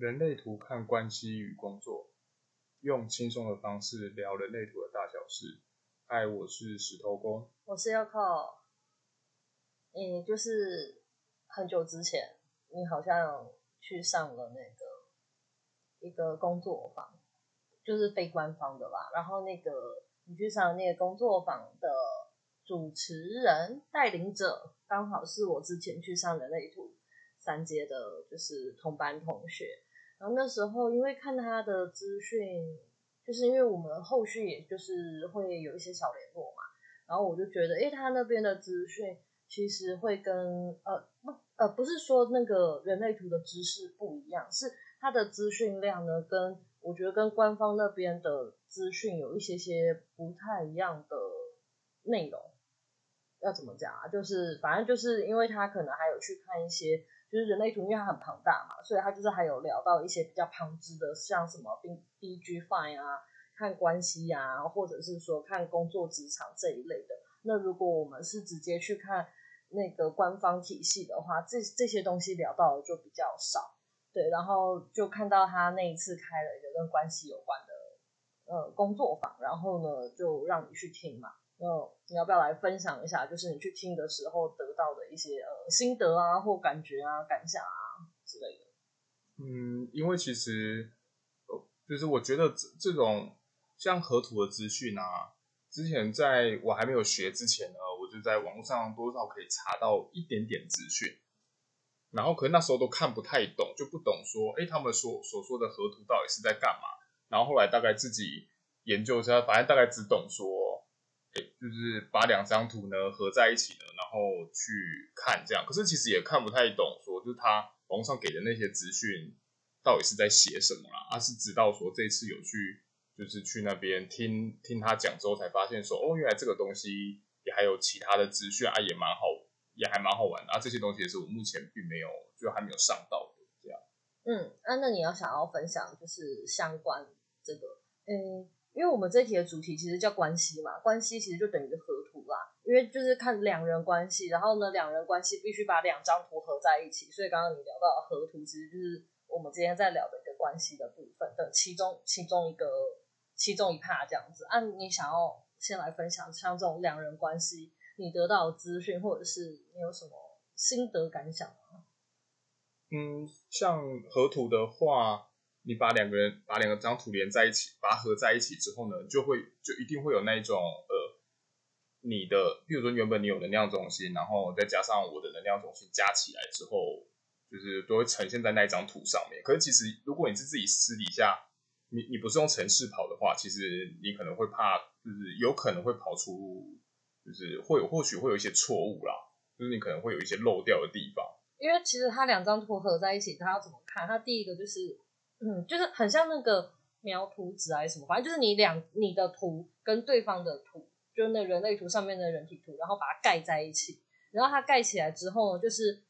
人类图看关系与工作，用轻松的方式聊人类图的大小事。嗨，我是石头公，我是 Yoko。嗯，就是很久之前，你好像去上了那个一个工作坊，就是非官方的吧？然后那个你去上那个工作坊的主持人带领者，刚好是我之前去上人类图三阶的，就是同班同学。然后那时候因为看他的资讯，就是因为我们后续也就是会有一些小联络嘛，然后我就觉得，诶，他那边的资讯其实会跟呃不呃不是说那个人类图的知识不一样，是他的资讯量呢，跟我觉得跟官方那边的资讯有一些些不太一样的内容。要怎么讲啊？就是反正就是因为他可能还有去看一些，就是人类图，因为它很庞大嘛，所以他就是还有聊到一些比较旁支的，像什么 BG Fine 啊，看关系啊，或者是说看工作职场这一类的。那如果我们是直接去看那个官方体系的话，这这些东西聊到的就比较少。对，然后就看到他那一次开了一个跟关系有关的呃工作坊，然后呢就让你去听嘛。嗯，你要不要来分享一下？就是你去听的时候得到的一些呃心得啊，或感觉啊、感想啊之类的。嗯，因为其实，就是我觉得这这种像河图的资讯啊，之前在我还没有学之前呢，我就在网络上多少可以查到一点点资讯，然后可能那时候都看不太懂，就不懂说，哎，他们所所说的河图到底是在干嘛？然后后来大概自己研究一下，反正大概只懂说。就是把两张图呢合在一起呢，然后去看这样，可是其实也看不太懂，说就是他网上给的那些资讯到底是在写什么啦？而、啊、是直到说这次有去，就是去那边听听他讲之后，才发现说哦，原来这个东西也还有其他的资讯啊，也蛮好，也还蛮好玩的啊。这些东西也是我目前并没有，就还没有上到的这样。嗯，啊，那你要想要分享就是相关这个，嗯。因为我们这一题的主题其实叫关系嘛，关系其实就等于合图啦。因为就是看两人关系，然后呢，两人关系必须把两张图合在一起。所以刚刚你聊到的合图，其实就是我们今天在聊的一个关系的部分的其中其中一个其中一 part 这样子。啊，你想要先来分享像这种两人关系，你得到的资讯或者是你有什么心得感想吗？嗯，像合图的话。你把两个人把两个张图连在一起，把它合在一起之后呢，就会就一定会有那一种呃，你的，比如说原本你有能量中心，然后再加上我的能量中心加起来之后，就是都会呈现在那一张图上面。可是其实如果你是自己私底下，你你不是用程式跑的话，其实你可能会怕，就是有可能会跑出，就是会有或许会有一些错误啦，就是你可能会有一些漏掉的地方。因为其实它两张图合在一起，它要怎么看？它第一个就是。嗯，就是很像那个描图纸还是什么，反正就是你两你的图跟对方的图，就是那人类图上面的人体图，然后把它盖在一起，然后它盖起来之后呢，就是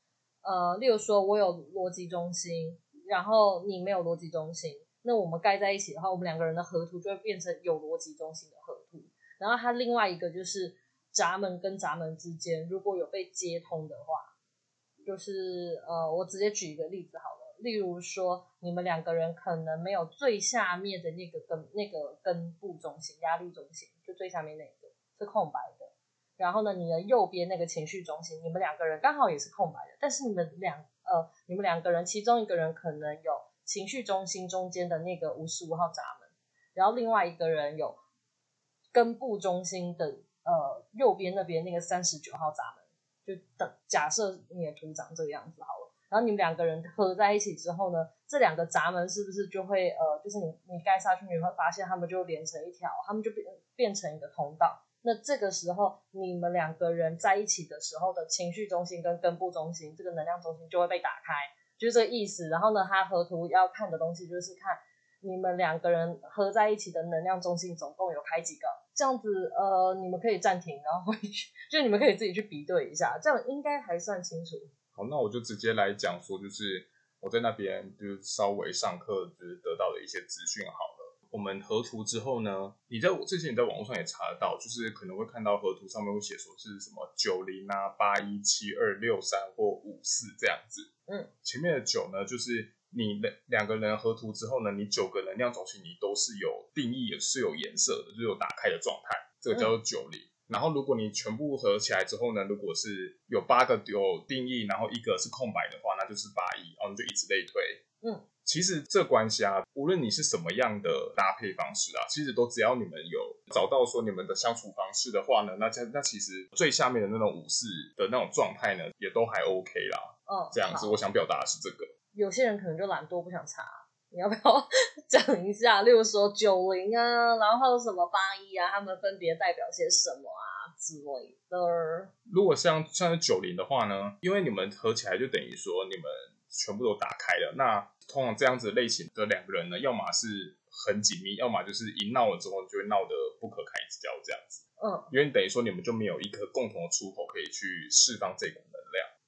呃，例如说我有逻辑中心，然后你没有逻辑中心，那我们盖在一起的话，我们两个人的合图就会变成有逻辑中心的合图。然后它另外一个就是闸门跟闸门之间如果有被接通的话，就是呃，我直接举一个例子好了。例如说，你们两个人可能没有最下面的那个根，那个根部中心、压力中心，就最下面那个是空白的。然后呢，你的右边那个情绪中心，你们两个人刚好也是空白的。但是你们两呃，你们两个人其中一个人可能有情绪中心中间的那个五十五号闸门，然后另外一个人有根部中心的呃右边那边那个三十九号闸门。就等假设你的图长这个样子好了。然后你们两个人合在一起之后呢，这两个闸门是不是就会呃，就是你你盖下去，你会发现他们就连成一条，他们就变变成一个通道。那这个时候你们两个人在一起的时候的情绪中心跟根部中心，这个能量中心就会被打开，就是这个意思。然后呢，他合图要看的东西就是看你们两个人合在一起的能量中心总共有开几个，这样子呃，你们可以暂停，然后回去，就你们可以自己去比对一下，这样应该还算清楚。那我就直接来讲说，就是我在那边就是稍微上课，就是得到的一些资讯好了。我们合图之后呢，你在我之前你在网络上也查得到，就是可能会看到合图上面会写说是什么九零啊、八一七二六三或五四这样子。嗯，前面的九呢，就是你两两个人合图之后呢，你九个能量中心你都是有定义，也是有颜色的，就是有打开的状态，这个叫做九零。然后，如果你全部合起来之后呢，如果是有八个有定义，然后一个是空白的话，那就是八一，然后你就以此类推。嗯，其实这关系啊，无论你是什么样的搭配方式啊，其实都只要你们有找到说你们的相处方式的话呢，那这那其实最下面的那种武士的那种状态呢，也都还 OK 啦。嗯，这样子，我想表达的是这个。有些人可能就懒惰不想查。你要不要 讲一下？例如说九零啊，然后什么八一啊，他们分别代表些什么啊之类的。如果像像是九零的话呢，因为你们合起来就等于说你们全部都打开了。那通常这样子类型的两个人呢，要么是很紧密，要么就是一闹了之后就会闹得不可开交这样子。嗯，因为等于说你们就没有一个共同的出口可以去释放这股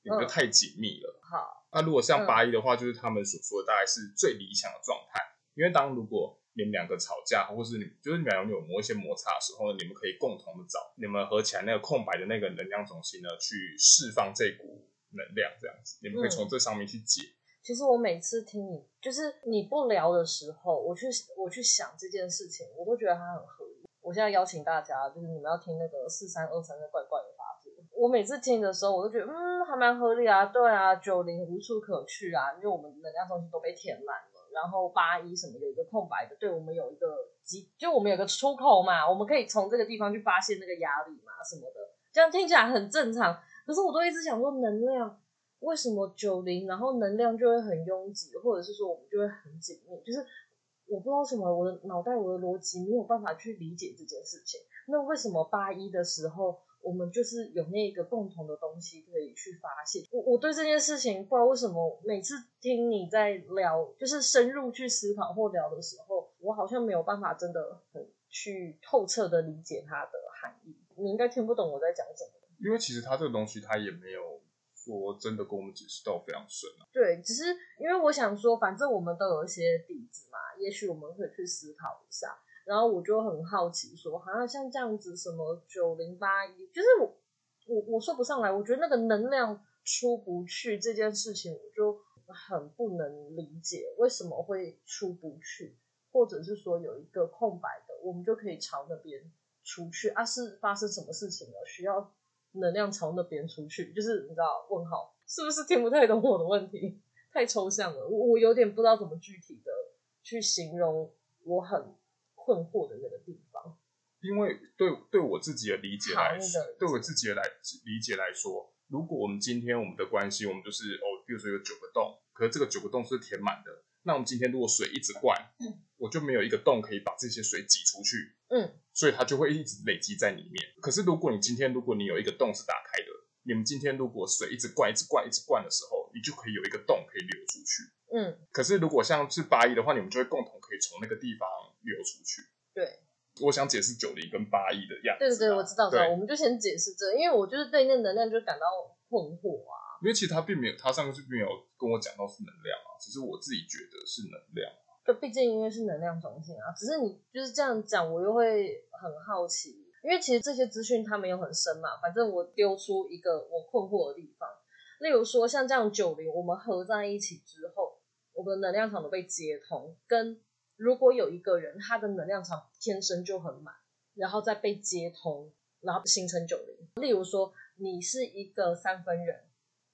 你们就太紧密了。嗯、好。那如果像八一的话，就是他们所说的大概是最理想的状态。因为当如果你们两个吵架，或是你就是你们两个有某一些摩擦的时候呢，你们可以共同的找你们合起来那个空白的那个能量中心呢，去释放这股能量，这样子，你们可以从这上面去解。其实我每次听你就是你不聊的时候，我去我去想这件事情，我都觉得它很合理。我现在邀请大家，就是你们要听那个四三二三的怪怪的。我每次听的时候，我都觉得嗯，还蛮合理啊，对啊，九零无处可去啊，因为我们能量中心都被填满了。然后八一什么有一个空白的，对我们有一个机，就我们有个出口嘛，我们可以从这个地方去发现那个压力嘛什么的，这样听起来很正常。可是我都一直想说，能量为什么九零，然后能量就会很拥挤，或者是说我们就会很紧密，就是我不知道什么我的脑袋我的逻辑没有办法去理解这件事情。那为什么八一的时候？我们就是有那个共同的东西可以去发现。我我对这件事情不知道为什么，每次听你在聊，就是深入去思考或聊的时候，我好像没有办法真的很去透彻的理解它的含义。你应该听不懂我在讲什么。因为其实它这个东西，它也没有说真的跟我们解释到非常深啊。对，只是因为我想说，反正我们都有一些底子嘛，也许我们可以去思考一下。然后我就很好奇说，好像像这样子，什么九零八一，就是我我我说不上来，我觉得那个能量出不去这件事情，我就很不能理解为什么会出不去，或者是说有一个空白的，我们就可以朝那边出去啊？是发生什么事情了？需要能量朝那边出去？就是你知道问号是不是听不太懂我的问题？太抽象了，我我有点不知道怎么具体的去形容，我很。困惑的那个地方，因为对对我自己的理解来说，对我自己的来理解来说，如果我们今天我们的关系，我们就是哦，比如说有九个洞，可是这个九个洞是填满的，那我们今天如果水一直灌，嗯，我就没有一个洞可以把这些水挤出去，嗯，所以它就会一直累积在里面。可是如果你今天如果你有一个洞是打开的，你们今天如果水一直灌、一直灌、一直灌的时候，你就可以有一个洞可以流出去，嗯。可是如果像是八一的话，你们就会共同可以从那个地方。流出去，对，我想解释九零跟八一的样子。对对对，我知道，知道。我们就先解释这个，因为我就是对那能量就感到困惑啊。因为其实他并没有，他上次并没有跟我讲到是能量啊，只是我自己觉得是能量。就毕竟因为是能量中心啊，只是你就是这样讲，我又会很好奇，因为其实这些资讯它没有很深嘛。反正我丢出一个我困惑的地方，例如说像这样九零，我们合在一起之后，我们的能量场都被接通，跟。如果有一个人，他的能量场天生就很满，然后再被接通，然后形成九零。例如说，你是一个三分人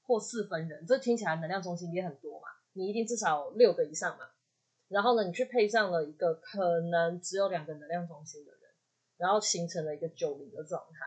或四分人，这听起来能量中心也很多嘛，你一定至少六个以上嘛。然后呢，你去配上了一个可能只有两个能量中心的人，然后形成了一个九零的状态。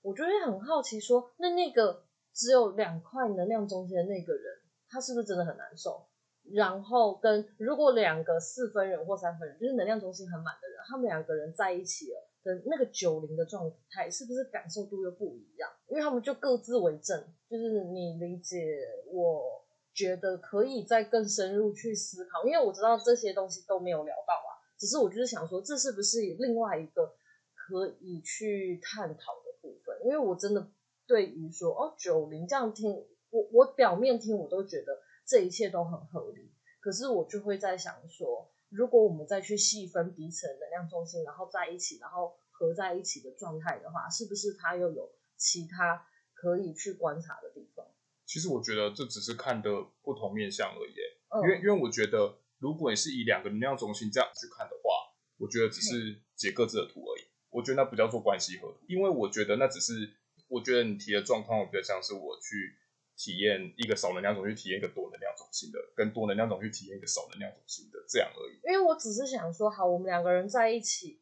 我就会很好奇说，那那个只有两块能量中心的那个人，他是不是真的很难受？然后跟如果两个四分人或三分人，就是能量中心很满的人，他们两个人在一起了的那个九零的状态，是不是感受度又不一样？因为他们就各自为政，就是你理解，我觉得可以再更深入去思考，因为我知道这些东西都没有聊到啊，只是我就是想说，这是不是另外一个可以去探讨的部分？因为我真的对于说哦九零这样听，我我表面听我都觉得。这一切都很合理，可是我就会在想说，如果我们再去细分彼此的能量中心，然后在一起，然后合在一起的状态的话，是不是它又有其他可以去观察的地方？其实我觉得这只是看的不同面向而已。嗯，因为因为我觉得，如果你是以两个能量中心这样去看的话，我觉得只是解各自的图而已。我觉得那不叫做关系合图，因为我觉得那只是，我觉得你提的状况我比较像是我去体验一个少能量中心，体验一个多能量中心的，跟多能量种去体验一个少能量种型的这样而已。因为我只是想说，好，我们两个人在一起。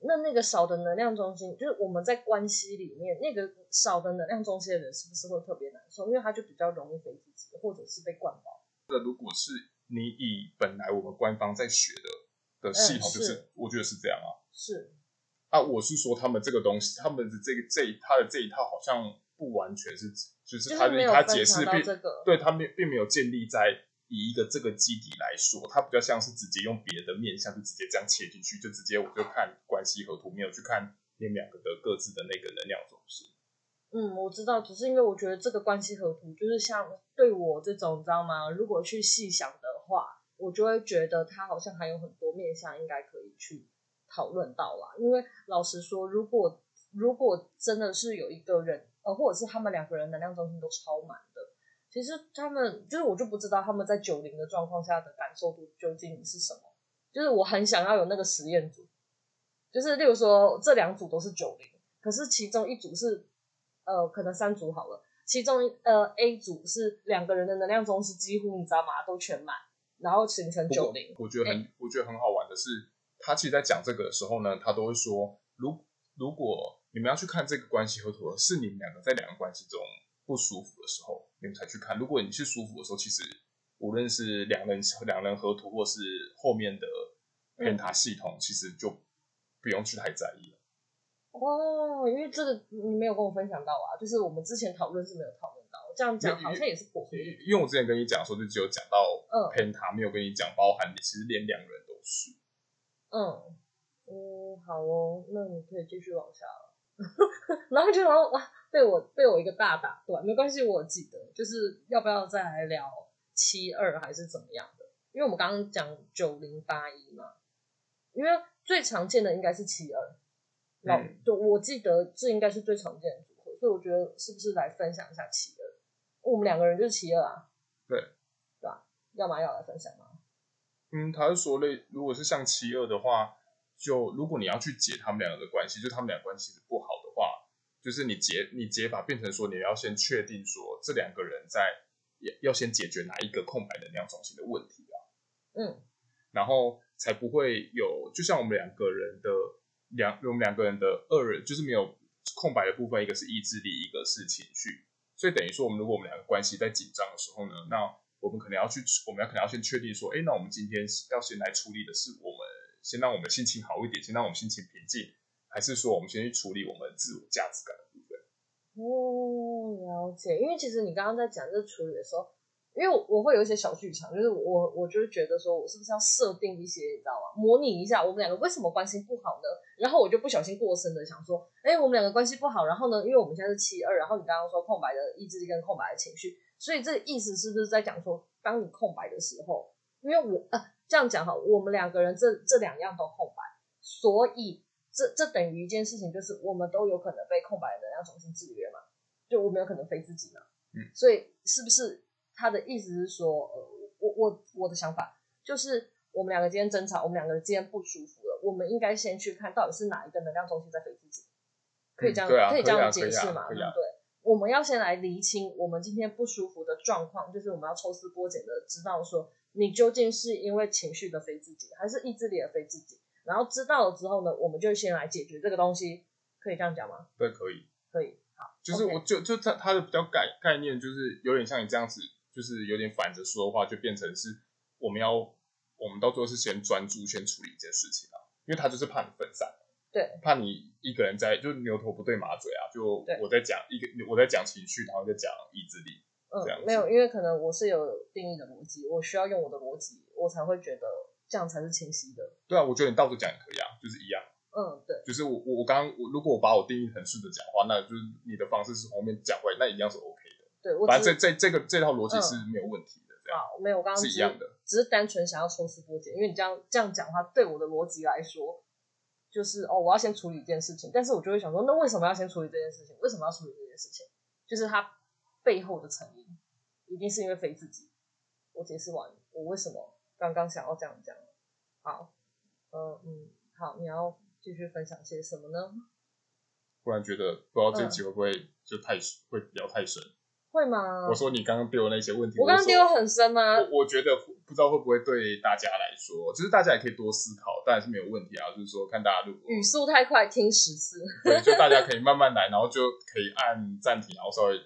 那那个少的能量中心，就是我们在关系里面那个少的能量中心的人，是不是会特别难受？因为他就比较容易被自己，或者是被灌爆。那如果是你以本来我们官方在学的的系统，就是、嗯、是我觉得是这样啊。是啊，我是说他们这个东西，他们的这个这一他的这一套好像不完全是，就是他、就是、他解释并、这个、对他并并没有建立在。以一个这个基底来说，他比较像是直接用别的面向，就直接这样切进去，就直接我就看关系和图，没有去看你们两个的各自的那个能量中心。嗯，我知道，只是因为我觉得这个关系和图就是像对我这种，你知道吗？如果去细想的话，我就会觉得它好像还有很多面向应该可以去讨论到啦。因为老实说，如果如果真的是有一个人，呃，或者是他们两个人能量中心都超满的。其实他们就是我就不知道他们在九零的状况下的感受度究竟是什么。就是我很想要有那个实验组，就是例如说这两组都是九零，可是其中一组是呃可能三组好了，其中呃 A 组是两个人的能量中心几乎你知道吗都全满，然后形成九零。我觉得很我觉得很好玩的是，他其实在讲这个的时候呢，他都会说，如如果你们要去看这个关系合图，是你们两个在两个关系中。不舒服的时候，你们才去看。如果你是舒服的时候，其实无论是两人两人合图，或是后面的偏塔系统，嗯，其实就不用去太在意了。哦，因为这个你没有跟我分享到啊，就是我们之前讨论是没有讨论到，这样讲好像也是不合理。因为我之前跟你讲说，就只有讲到嗯偏塔，没有跟你讲包含你，其实连两人都是。嗯，嗯，好哦，那你可以继续往下了。然后就然后哇。被我被我一个大打断，没关系，我记得，就是要不要再来聊七二还是怎么样的？因为我们刚刚讲九零八一嘛，因为最常见的应该是七二，老对，我记得这应该是最常见的组合，所以我觉得是不是来分享一下七二？我们两个人就是七二啊，对，对吧？要么要来分享吗？嗯，他是说类，如果是像七二的话，就如果你要去解他们两个的关系，就他们俩关系是不好的话。就是你解你解法变成说，你要先确定说这两个人在要要先解决哪一个空白能量中心的问题啊，嗯，然后才不会有，就像我们两个人的两我们两个人的二人就是没有空白的部分，一个是意志力，一个是情绪，所以等于说我们如果我们两个关系在紧张的时候呢，那我们可能要去，我们要可能要先确定说，哎，那我们今天要先来处理的是我们先让我们心情好一点，先让我们心情平静。还是说，我们先去处理我们自我价值感的部分。哦，了解。因为其实你刚刚在讲这个处理的时候，因为我，我会有一些小剧场，就是我，我就是觉得说，我是不是要设定一些，你知道吗？模拟一下我们两个为什么关系不好呢？然后我就不小心过深的想说，哎，我们两个关系不好，然后呢，因为我们现在是七二，然后你刚刚说空白的意志力跟空白的情绪，所以这个意思是不是在讲说，当你空白的时候，因为我啊这样讲哈，我们两个人这这两样都空白，所以。这这等于一件事情，就是我们都有可能被空白的能量中心制约嘛，就我们有可能非自己嘛，嗯，所以是不是他的意思是说，呃，我我我的想法就是，我们两个今天争吵，我们两个今天不舒服了，我们应该先去看到底是哪一个能量中心在非自己，可以这样，嗯啊、可以这样解释嘛？对不对？我们要先来厘清我们今天不舒服的状况，就是我们要抽丝剥茧的知道说，你究竟是因为情绪的非自己，还是意志力的非自己？然后知道了之后呢，我们就先来解决这个东西，可以这样讲吗？对，可以，可以，好，就是我就就他他的比较概概念，就是有点像你这样子，就是有点反着说的话，就变成是我们要我们到最后是先专注先处理一件事情啊，因为他就是怕你分散，对，怕你一个人在就牛头不对马嘴啊，就我在讲一个我在讲情绪，然后在讲意志力，嗯，这样没有，因为可能我是有定义的逻辑，我需要用我的逻辑，我才会觉得。这样才是清晰的。对啊，我觉得你倒着讲也可以啊，就是一样。嗯，对。就是我我我刚刚我如果我把我定义很顺着讲话，那就是你的方式是后面讲回来，那一样是 OK 的。对，我反正这这这个这套逻辑是没有问题的。这样。好，没有，我刚刚是一样的，只是单纯想要抽丝剥茧，因为你这样这样讲话，对我的逻辑来说，就是哦，我要先处理一件事情，但是我就会想说，那为什么要先处理这件事情？为什么要处理这件事情？就是它背后的成因，一定是因为非自己。我解释完，我我为什么刚刚想要这样讲。好，呃嗯，好，你要继续分享些什么呢？突然觉得不知道这集会不会就太、嗯、会聊太深。会吗？我说你刚刚丢的那些问题，我刚刚丢很深吗？我我觉得不知道会不会对大家来说，就是大家也可以多思考，当然是没有问题啊。就是说看大家如果语速太快，听十次，对，就大家可以慢慢来，然后就可以按暂停，然后稍微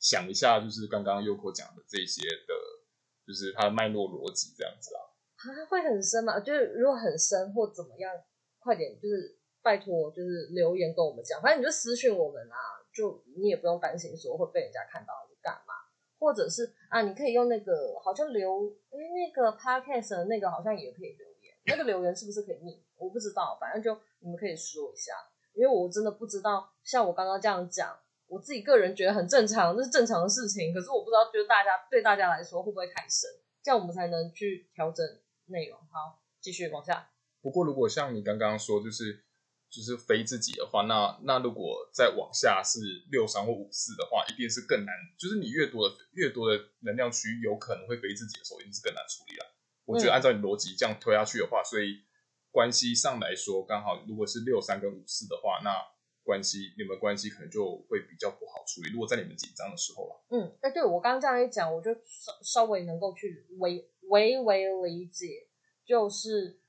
想一下，就是刚刚优酷讲的这些的，就是它的脉络逻辑这样子啊。啊，会很深吗？就是如果很深或怎么样，快点，就是拜托，就是留言跟我们讲，反正你就私讯我们啊，就你也不用担心说会被人家看到。干嘛？或者是啊，你可以用那个好像留，因为那个 podcast 那个好像也可以留言，那个留言是不是可以匿？我不知道，反正就你们可以说一下，因为我真的不知道，像我刚刚这样讲，我自己个人觉得很正常，这是正常的事情，可是我不知道，就是大家对大家来说会不会太深，这样我们才能去调整内容。好，继续往下。不过如果像你刚刚说，就是。就是非自己的话，那那如果再往下是六三或五四的话，一定是更难。就是你越多的越多的能量区，有可能会非自己的时候，一定是更难处理了。我觉得按照你逻辑这样推下去的话，所以关系上来说，刚好如果是六三跟五四的话，那关系你们关系可能就会比较不好处理。如果在你们紧张的时候啊，嗯，哎，对我刚刚这样一讲，我就稍稍微能够去微微微理解，就是。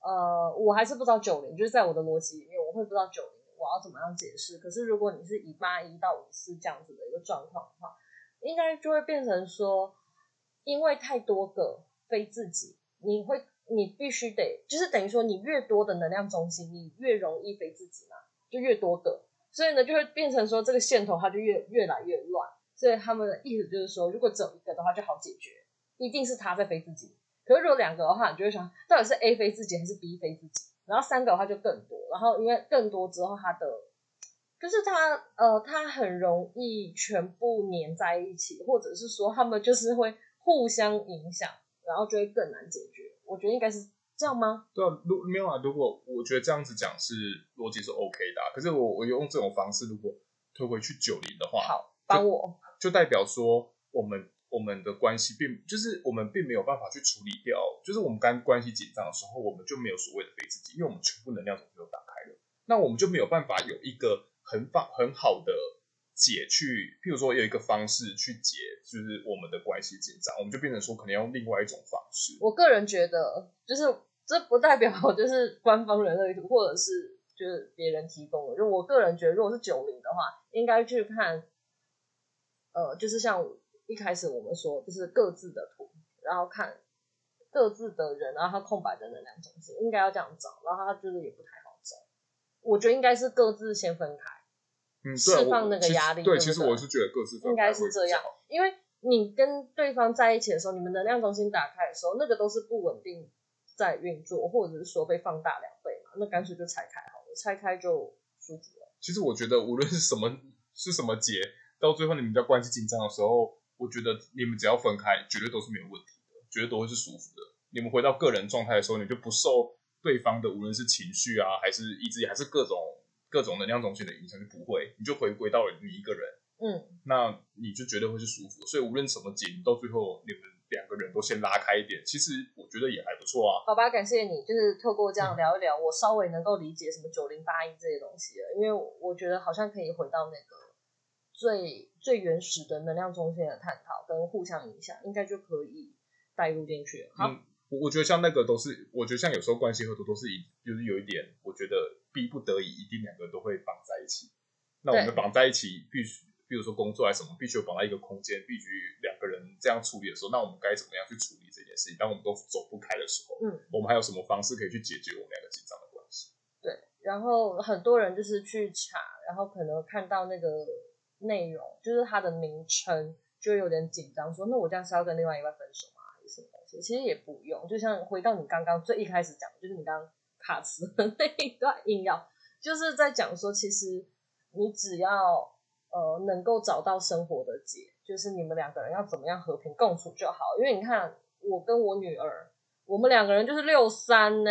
呃，我还是不知道九零，就是在我的逻辑里面，我会不知道九零我要怎么样解释。可是如果你是以八一到五四这样子的一个状况的话，应该就会变成说，因为太多个非自己，你会你必须得，就是等于说你越多的能量中心，你越容易非自己嘛，就越多个，所以呢就会变成说这个线头它就越越来越乱。所以他们的意思就是说，如果只有一个的话就好解决，一定是他在飞自己。可是如果两个的话，你就会想到底是 A 飞自己还是 B 飞自己？然后三个的话就更多，然后因为更多之后，它的就是它呃，它很容易全部粘在一起，或者是说他们就是会互相影响，然后就会更难解决。我觉得应该是这样吗？对啊，如没有啊。如果我觉得这样子讲是逻辑是 OK 的啊，可是我我用这种方式，如果推回去九零的话，好，帮我就，就代表说我们。我们的关系并就是我们并没有办法去处理掉，就是我们刚关系紧张的时候，我们就没有所谓的非自己，因为我们全部能量总都打开了，那我们就没有办法有一个很方很好的解去，譬如说有一个方式去解，就是我们的关系紧张，我们就变成说可能要用另外一种方式。我个人觉得，就是这不代表 就是官方人类图，或者是就是别人提供的，就我个人觉得，如果是九零的话，应该去看，呃，就是像。一开始我们说就是各自的图，然后看各自的人，然后他空白的能量中心应该要这样找，然后他就是也不太好找。我觉得应该是各自先分开，嗯，释放那个压力。对，对，其实我是觉得各自应该是这样，因为你跟对方在一起的时候，你们能量中心打开的时候，那个都是不稳定在运作，或者是说被放大两倍嘛，那干脆就拆开好了，拆开就舒服了。其实我觉得无论是什么是什么结，到最后你们在关系紧张的时候。我觉得你们只要分开，绝对都是没有问题的，绝对都会是舒服的。你们回到个人状态的时候，你就不受对方的无论是情绪啊，还是意志力，还是各种各种能量中心的影响，就不会，你就回归到了你一个人。嗯，那你就绝对会是舒服。所以无论什么紧，到最后你们两个人都先拉开一点，其实我觉得也还不错啊。好吧，感谢你，就是透过这样聊一聊，嗯、我稍微能够理解什么九零八一这些东西了，因为我觉得好像可以回到那个。最最原始的能量中心的探讨跟互相影响，应该就可以带入进去了。好，嗯，我我觉得像那个都是，我觉得像有时候关系合作都是一，就是有一点，我觉得逼不得已，一定两个人都会绑在一起。那我们绑在一起，必须，比如说工作还是什么，必须绑在一个空间，必须两个人这样处理的时候，那我们该怎么样去处理这件事情？当我们都走不开的时候，嗯，我们还有什么方式可以去解决我们两个紧张的关系？对，然后很多人就是去查，然后可能看到那个。内容就是它的名称，就有点紧张，说那我这样是要跟另外一半分手吗？还是什么东西？其实也不用，就像回到你刚刚最一开始讲，就是你刚刚卡词的那一段硬要，就是在讲说，其实你只要呃能够找到生活的解，就是你们两个人要怎么样和平共处就好。因为你看我跟我女儿，我们两个人就是六三呢，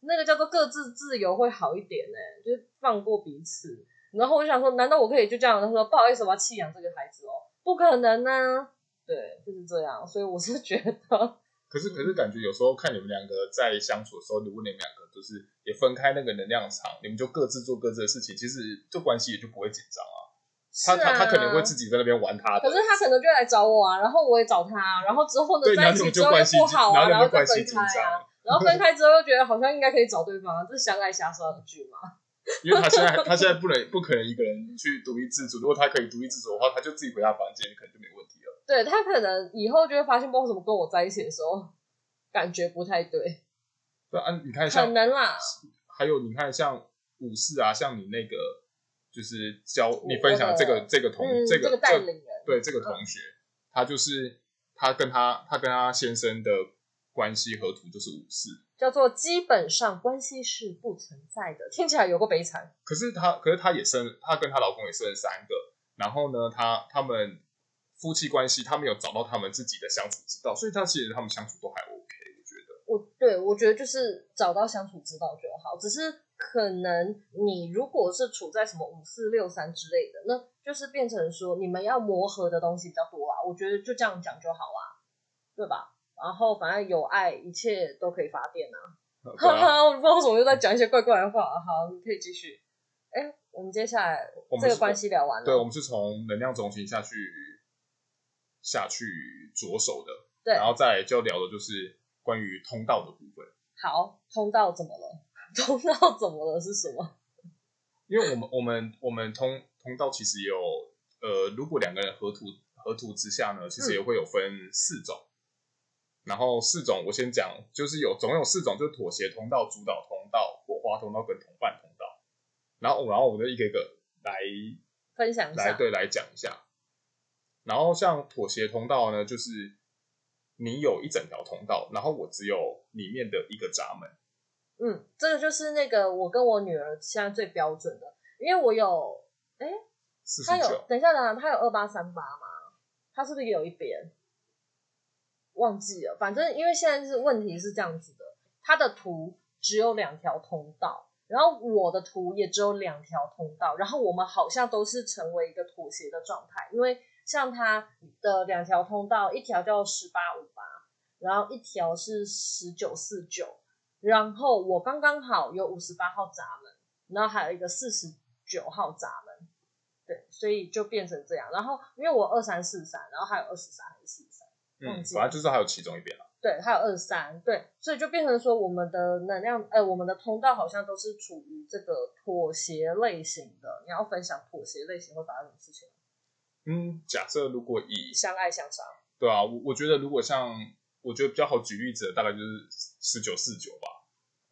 那个叫做各自自由会好一点呢，就是放过彼此。然后我就想说，难道我可以就这样？他说不好意思，我要弃养这个孩子哦，不可能呢、对，就是这样。所以我是觉得，可是可是感觉有时候看你们两个在相处的时候，如果你们两个就是也分开那个能量场，你们就各自做各自的事情，其实这关系也就不会紧张啊。他他他可能会自己在那边玩他的，可是他可能就来找我啊，然后我也找他，然后之后呢在一起之后又不好啊，然后就分开啊，然后分开之后又觉得好像应该可以找对方，这是相爱相杀的剧嘛？因为他现在他现在不能不可能一个人去独立自主，如果他可以独立自主的话，他就自己回他房间，可能就没问题了。对，他可能以后就会发现，不知道怎么跟我在一起的时候感觉不太对。对啊，你看像可能啦，还有你看像武士啊，像你那个。就是教你分享这个这个同、嗯、这个带领人对这个同学，嗯、他就是他跟他他跟他先生的关系合图就是武士，叫做基本上关系是不存在的，听起来有个悲惨。可是他可是他也生他跟他老公也生了三个，然后呢，他他们夫妻关系他们有找到他们自己的相处之道，所以他其实他们相处都还 OK，我觉得。我对我觉得就是找到相处之道就好，只是。可能你如果是处在什么五四六三之类的，那就是变成说你们要磨合的东西比较多啊。我觉得就这样讲就好啊，对吧？然后反正有爱，一切都可以发电啊。哈哈、啊，我不知道为什么又在讲一些怪怪的话。好，你可以继续。哎，我们接下来这个关系聊完了。对，我们是从能量中心下去下去着手的，对，然后再就聊的就是关于通道的部分。好，通道怎么了？通道怎么了？是什么？因为我们我们我们通通道其实有呃，如果两个人合图合图之下呢，其实也会有分四种。嗯、然后四种我先讲，就是有总有四种，就是妥协通道、主导通道、火花通道跟同伴通道。然后然后我们就一个一个来分享一下，来对来讲一下。然后像妥协通道呢，就是你有一整条通道，然后我只有里面的一个闸门。嗯，这个就是那个我跟我女儿现在最标准的，因为我有，哎，她有，等一下，等一下，她有二八三八吗？她是不是也有一边？忘记了，反正因为现在是问题是这样子的，她的图只有两条通道，然后我的图也只有两条通道，然后我们好像都是成为一个妥协的状态，因为像她的两条通道，一条叫十八五八，然后一条是十九四九。然后我刚刚好有五十八号闸门，然后还有一个四十九号闸门，对，所以就变成这样。然后因为我二三四三，然后还有二十三还是四十三，嗯，反正就是还有其中一边了。对，还有二十三，对，所以就变成说我们的能量，呃，我们的通道好像都是处于这个妥协类型的。你要分享妥协类型会发生什么事情？嗯，假设如果以相爱相杀，对啊，我我觉得如果像。我觉得比较好举例子的大概就是十九四九吧。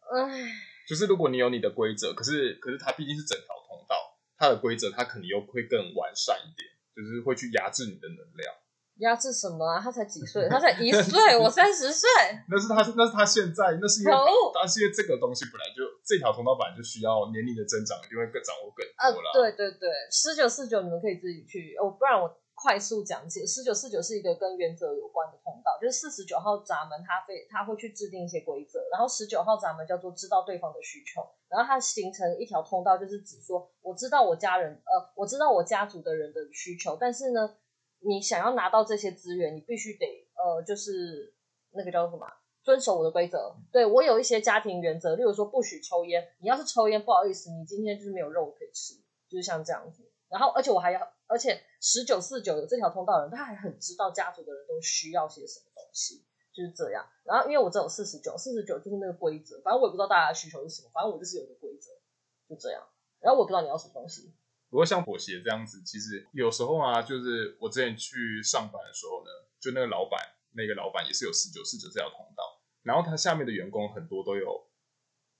唉，就是如果你有你的规则，可是可是它毕竟是整条通道，它的规则它肯定又会更完善一点，就是会去压制你的能量。压制什么啊？他才几岁？他才一岁，我三十岁。那是他，那是他现在，那是因为，那是因为这个东西本来就这条通道本来就需要年龄的增长，就会更掌握更多了。对对对，十九四九你们可以自己去哦，不然我。快速讲解，十九四九是一个跟原则有关的通道，就是四十九号闸门，它会它会去制定一些规则，然后十九号闸门叫做知道对方的需求，然后它形成一条通道，就是指说我知道我家人，呃，我知道我家族的人的需求，但是呢，你想要拿到这些资源，你必须得，呃，就是那个叫做什么，遵守我的规则。对，我有一些家庭原则，例如说不许抽烟，你要是抽烟，不好意思，你今天就是没有肉可以吃，就是像这样子。然后，而且我还要，而且十九四九有这条通道的人，他还很知道家族的人都需要些什么东西，就是这样。然后，因为我只有四十九，四十九就是那个规则，反正我也不知道大家的需求是什么，反正我就是有个规则，就这样。然后我不知道你要什么东西。不过像妥协这样子，其实有时候啊，就是我之前去上班的时候呢，就那个老板，那个老板也是有十九四九这条通道，然后他下面的员工很多都有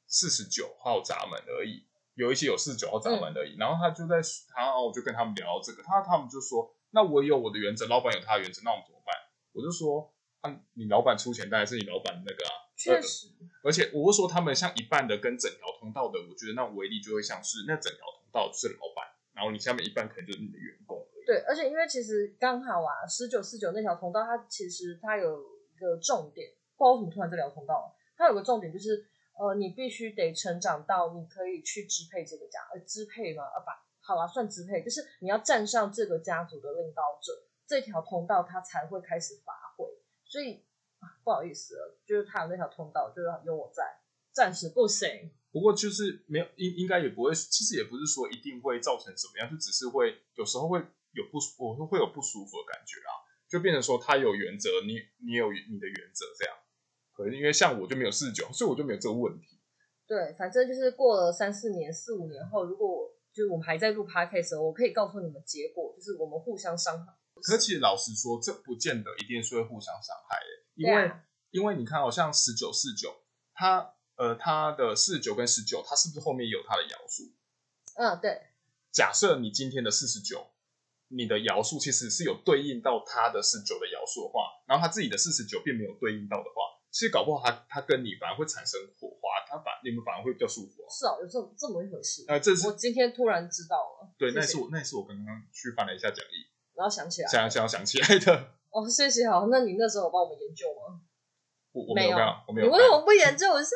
四十九号闸门而已。有一些有四十九号闸门而已，嗯、然后他就在，然后我就跟他们聊这个，他他们就说，那我也有我的原则，老板有他的原则，那我们怎么办？我就说，啊，你老板出钱当然是你老板那个啊，确实，而且我会说他们像一半的跟整条通道的，我觉得那威力就会像是那整条通道是老板，然后你下面一半可能就是你的员工而已。对，而且因为其实刚好啊，十九四九那条通道，它其实它有一个重点，不知道为什么突然这聊通道，它有个重点就是。呃，你必须得成长到你可以去支配这个家，呃，支配嘛，啊，把好了，算支配，就是你要站上这个家族的领导者，这条通道他才会开始发挥。所以，啊，不好意思，就是他有那条通道，就是有我在，暂时不行。不过就是没有应应该也不会，其实也不是说一定会造成什么样，就只是会有时候会有不舒服，我会有不舒服的感觉啊，就变成说他有原则，你你有你的原则这样。可能因为像我就没有四十九，所以我就没有这个问题。对，反正就是过了三四年、四五年后，如果就是我们还在录 podcast 的时候，我可以告诉你们结果，就是我们互相伤害。可是其实老实说，这不见得一定是会互相伤害的，因为、啊、因为你看，好像十九四九，它呃，它的四十九跟十九，它是不是后面有它的摇数？嗯，对。假设你今天的四十九，你的摇数其实是有对应到它的四十九的摇数的话，然后他自己的四十九并没有对应到的话，其实搞不好他他跟你反而会产生火花，他反你们反而会比较舒服。是啊，有这这么一回事。呃，这是我今天突然知道了。对，谢谢那是我那是我刚刚去翻了一下讲义。然后想起来，想想要想起来的。哦，谢谢。好，那你那时候有帮我们研究吗？我我没有，我没有。你为什么不研究一下？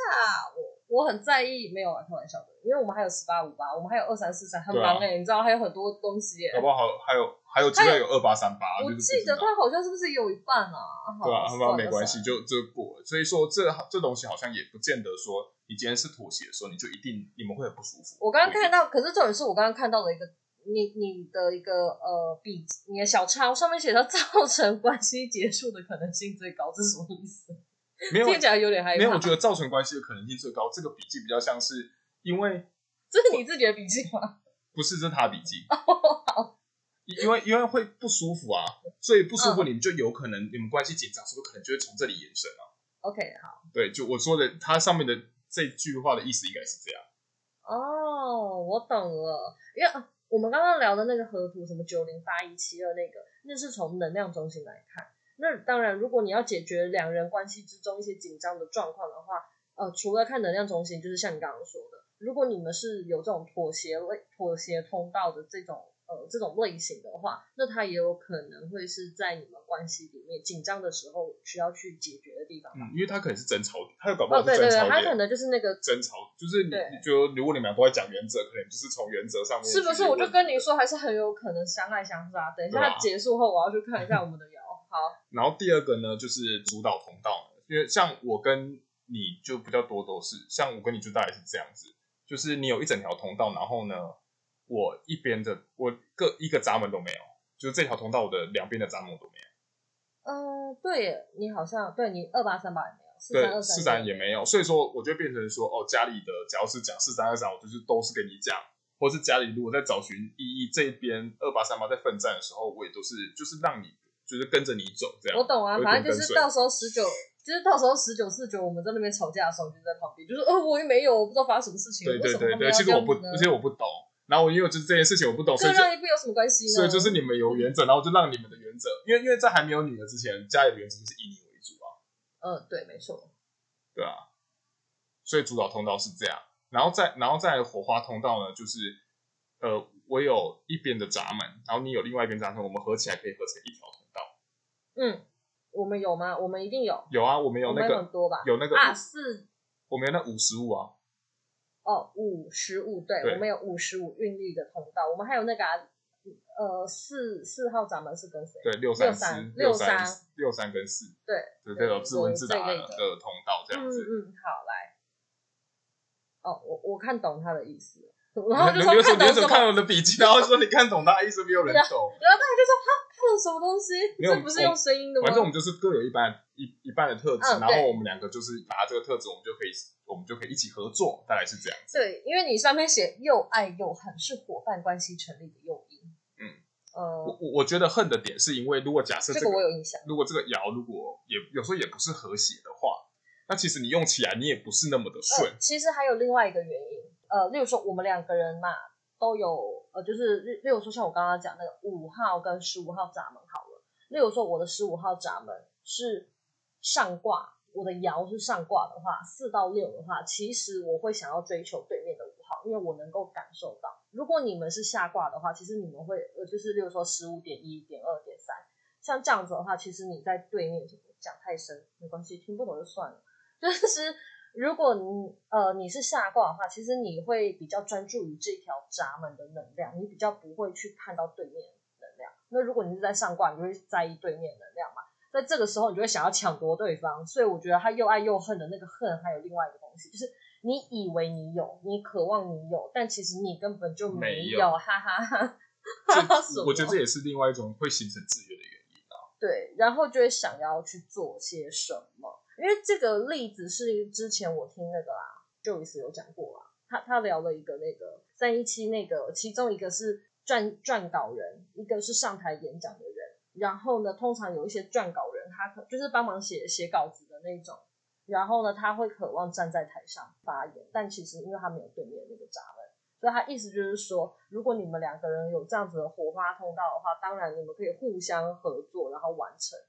我我很在意，没有啊，开玩笑的。因为我们还有十八五八，我们还有二三四三，很忙哎，你知道还有很多东西哎。好不好？还有还有机会有二八三八。我记得他好像是不是有一半啊？对啊，好吧，没关系，就就过了。所以说，这这东西好像也不见得说，你今天是妥协的时候，你就一定你们会很不舒服。我刚刚看到，可是重点是我刚刚看到的一个。你你的一个呃笔，你的小抄上面写到造成关系结束的可能性最高，这是什么意思？没有，听起来有点害怕。没有，我觉得造成关系的可能性最高。这个笔记比较像是因为这是你自己的笔记吗？不是，这是他的笔记。哦，因为因为会不舒服啊，所以不舒服，你们就有可能、嗯、你们关系紧张，是不是可能就会从这里延伸啊？OK，好。对，就我说的，它上面的这句话的意思应该是这样。哦，我懂了，因为。我们刚刚聊的那个河图，什么九零八一七二那个，那是从能量中心来看。那当然，如果你要解决两人关系之中一些紧张的状况的话，呃，除了看能量中心，就是像你刚刚说的，如果你们是有这种妥协类、妥协通道的这种。呃，这种类型的话，那它也有可能会是在你们关系里面紧张的时候需要去解决的地方。嗯，因为他可能是争吵点，他有搞不好是争吵点。哦，对对对，他可能就是那个争吵，就是你就如果你们俩都在讲原则，可能就是从原则上面。是不是？我就跟你说，还是很有可能相爱相杀。等一下结束后，我要去看一下我们的瑶。好。然后第二个呢，就是主导通道，因为像我跟你就比较多都是，像我跟你就大概是这样子，就是你有一整条通道，然后呢。我一边的我各一个闸门都没有，就是这条通道我的两边的闸门都没有。嗯，对，你好像对你二八三八也没有，四三二三四三也没有，所以说我就变成说，哦，家里的只要是讲四三二三，我就是都是跟你讲，或是家里如果在找寻意义这一边二八三八在奋战的时候，我也都是就是让你就是跟着你走这样。我懂啊，反正就是到时候十九，就是到时候十九四九，我们在那边吵架的时候，就在旁边，就是哦，我也没有，我不知道发生什么事情。对对对对，其实我不，其实我不懂。然后我因为就是这件事情我不懂，所以让一步有什么关系呢？所以就是你们有原则，然后就让你们的原则，因为因为在还没有女儿之前，家里的原则就是以你为主啊。嗯，对，没错。对啊，所以主导通道是这样，然后再然后再火花通道呢，就是呃，我有一边的闸门，然后你有另外一边闸门，我们合起来可以合成一条通道。嗯，我们有吗？我们一定有。有啊，我们有那个很多吧？有那个啊四，我们有那五十五啊。哦，五十五，对，对我们有五十五韵律的通道，我们还有那个、啊、呃四四号闸门是跟谁？对，六三六三六三跟四，对，对这种自问自答的通道这样子。嗯嗯，好来。哦，我我看懂他的意思，然后就说看懂什么？看我的笔记，然后说你看懂他的意思，没有人懂。然后大家就说他什么东西？这不是用声音的吗？反正我们就是各有一半一一半的特质，然后我们两个就是拿这个特质，我们就可以。我们就可以一起合作，大概是这样子。对，因为你上面写又爱又恨，是伙伴关系成立的诱因。嗯，呃，我我觉得恨的点是因为，如果假设这个，这个我有印象，如果这个爻如果也有时候也不是和谐的话，那其实你用起来你也不是那么的顺。呃，其实还有另外一个原因，呃，例如说我们两个人嘛，都有呃，就是例如说像我刚刚讲那个五号跟十五号闸门好了，例如说我的十五号闸门是上挂。我的爻是上挂的话，四到六的话，其实我会想要追求对面的五号，因为我能够感受到。如果你们是下挂的话，其实你们会呃，就是例如说十五点一点二点三，像这样子的话，其实你在对面讲太深没关系，听不懂就算了。就是如果你呃你是下卦的话，其实你会比较专注于这条闸门的能量，你比较不会去看到对面的能量。那如果你是在上卦，你就会在意对面的能量嘛？在这个时候，你就会想要抢夺对方。所以我觉得他又爱又恨的那个恨，还有另外一个东西，就是你以为你有，你渴望你有，但其实你根本就没有，没有哈哈哈。我觉得这也是另外一种会形成制约的原因啊。对，然后就会想要去做些什么，因为这个例子是之前我听那个啦，Joyce 有讲过啦。他他聊了一个那个三一七那个，其中一个是撰撰稿人，一个是上台演讲的人。然后呢，通常有一些撰稿人，他可就是帮忙写写稿子的那种。然后呢，他会渴望站在台上发言，但其实因为他没有对面那个闸门，所以他意思就是说，如果你们两个人有这样子的火花通道的话，当然你们可以互相合作，然后完成。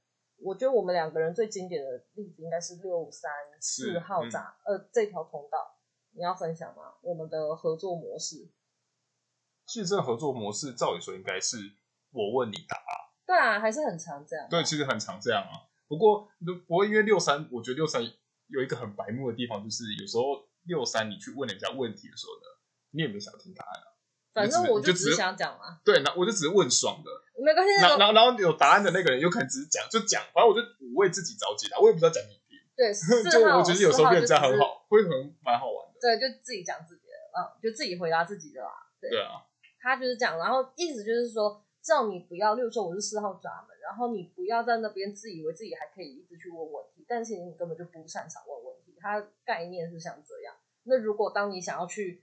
我觉得我们两个人最经典的例子应该是六三四号闸，嗯、呃，这条通道。你要分享吗？我们的合作模式，其实这个合作模式，照理说应该是我问你答。对啊，还是很常这样。对，其实很常这样啊。不过，不过因为六三，我觉得六三有一个很白目的地方，就是有时候六三你去问人家问题的时候呢，你也没想听答案啊。反正我就只是想讲嘛。对，那我就只是问爽的，没关系。然后，然后，然后有答案的那个人有可能只是讲，就讲，反正我就我为自己着急啦，我也不知道讲你听。对，就我觉得有时候变成这样很好，会很蛮好玩的。对，就自己讲自己的，嗯，就自己回答自己的啦。对，对啊，他就是这样，然后意思就是说，叫你不要，例如说我是四号闸门，然后你不要在那边自以为自己还可以一直去问问题，但其实你根本就不擅长问问题。他概念是像这样。那如果当你想要去，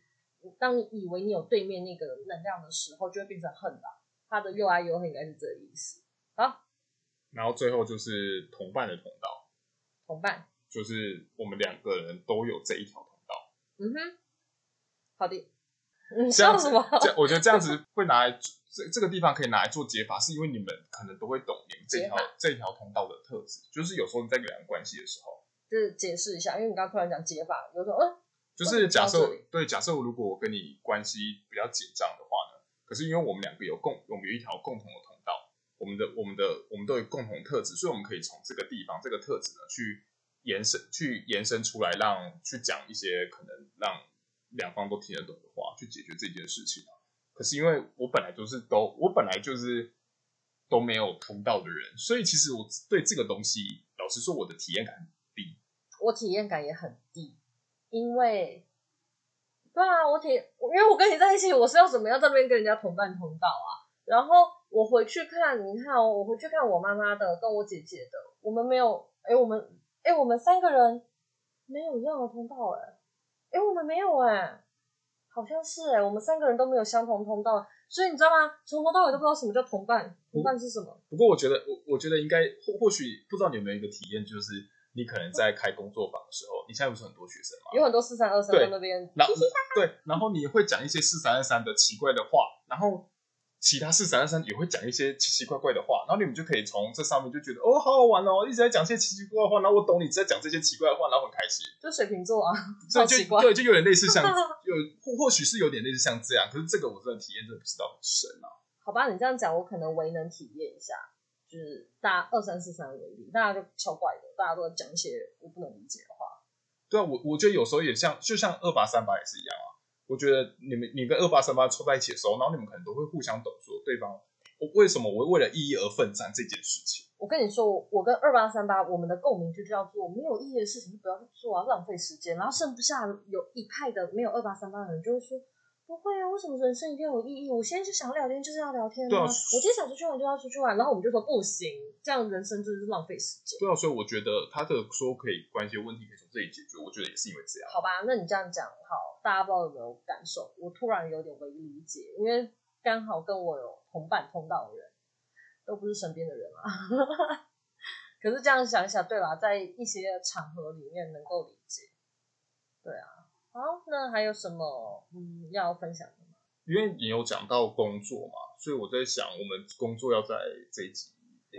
当你以为你有对面那个能量的时候，就会变成恨吧。他的又爱又恨应该是这个意思。好，然后最后就是同伴的通道，同伴就是我们两个人都有这一条通道。嗯哼，好的。你笑什么？这我觉得这样子会拿来这这个地方可以拿来做解法，是因为你们可能都会懂你们这条法这条通道的特质。就是有时候你在两人关系的时候，就是解释一下，因为你刚刚突然讲解法，有时候嗯，就是假设对假设如果我跟你关系比较紧张的话呢，可是因为我们两个有共我们有一条共同的通道，我们的我们的我们都有共同特质，所以我们可以从这个地方这个特质呢去。延伸去延伸出来让，让去讲一些可能让两方都听得懂的话，去解决这件事情啊。可是因为我本来就是都，我本来就是都没有通道的人，所以其实我对这个东西，老实说，我的体验感很低。我体验感也很低，因为对啊，我挺，因为我跟你在一起，我是要怎么样在那边跟人家同伴通道啊？然后我回去看，你看哦，我回去看我妈妈的，跟我姐姐的，我们没有，哎，我们。哎，我们三个人没有一样的通道哎，哎，我们没有哎，好像是哎，我们三个人都没有相同通道，所以你知道吗？从头到尾都不知道什么叫同伴，同伴是什么？不过我觉得，我我觉得应该或或许不知道你有没有一个体验，就是你可能在开工作坊的时候，你现在不是很多学生吗？有很多四三二三在那边，然后对，然后你会讲一些四三二三的奇怪的话，然后。其他四三二三也会讲一些奇奇怪怪的话，然后你们就可以从这上面就觉得哦，好好玩哦，一直在讲些奇奇怪怪的话，然后我懂你在讲这些奇怪的话，然后很开心。就水瓶座啊，所以就对，就有点类似像 有或或许是有点类似像这样，可是这个我真的体验真的不知道很深啊。好吧，你这样讲我可能唯能体验一下，就是大家二三四三为例，大家就超怪的，大家都在讲一些我不能理解的话。对啊，我我觉得有时候也像，就像二八三八也是一样啊。我觉得你们你跟二八三八凑在一起的时候，然后你们可能都会互相懂说对方我为什么我会为了意义而奋战这件事情。我跟你说，我跟二八三八我们的共鸣就叫做没有意义的事情就不要去做啊，浪费时间。然后剩不下有一派的没有二八三八的人就会说不会啊，为什么人生一定要有意义？我现在就想聊天，就是要聊天啊。对啊，我今天想出去玩就要出去玩。然后我们就说不行，这样人生就是浪费时间。对啊，所以我觉得他的说可以关系问题可以从这里解决，我觉得也是因为这样。好吧，那你这样讲好。大家不知道有没有感受？我突然有点微理解，因为刚好跟我有同伴通道的人，都不是身边的人啊。可是这样想一想，对吧？在一些场合里面能够理解。对啊，好，那还有什么嗯要分享的吗？因为你有讲到工作嘛，所以我在想，我们工作要在这一集。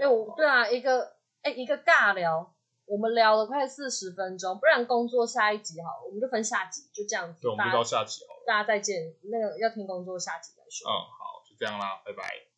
哎，我对啊，一个哎一个尬聊。我们聊了快四十分钟，不然工作下一集好了，我们就分下集，就这样子。对，我们就到下集好了。大家再见，那个要听工作下集再说。嗯，好，就这样啦，拜拜。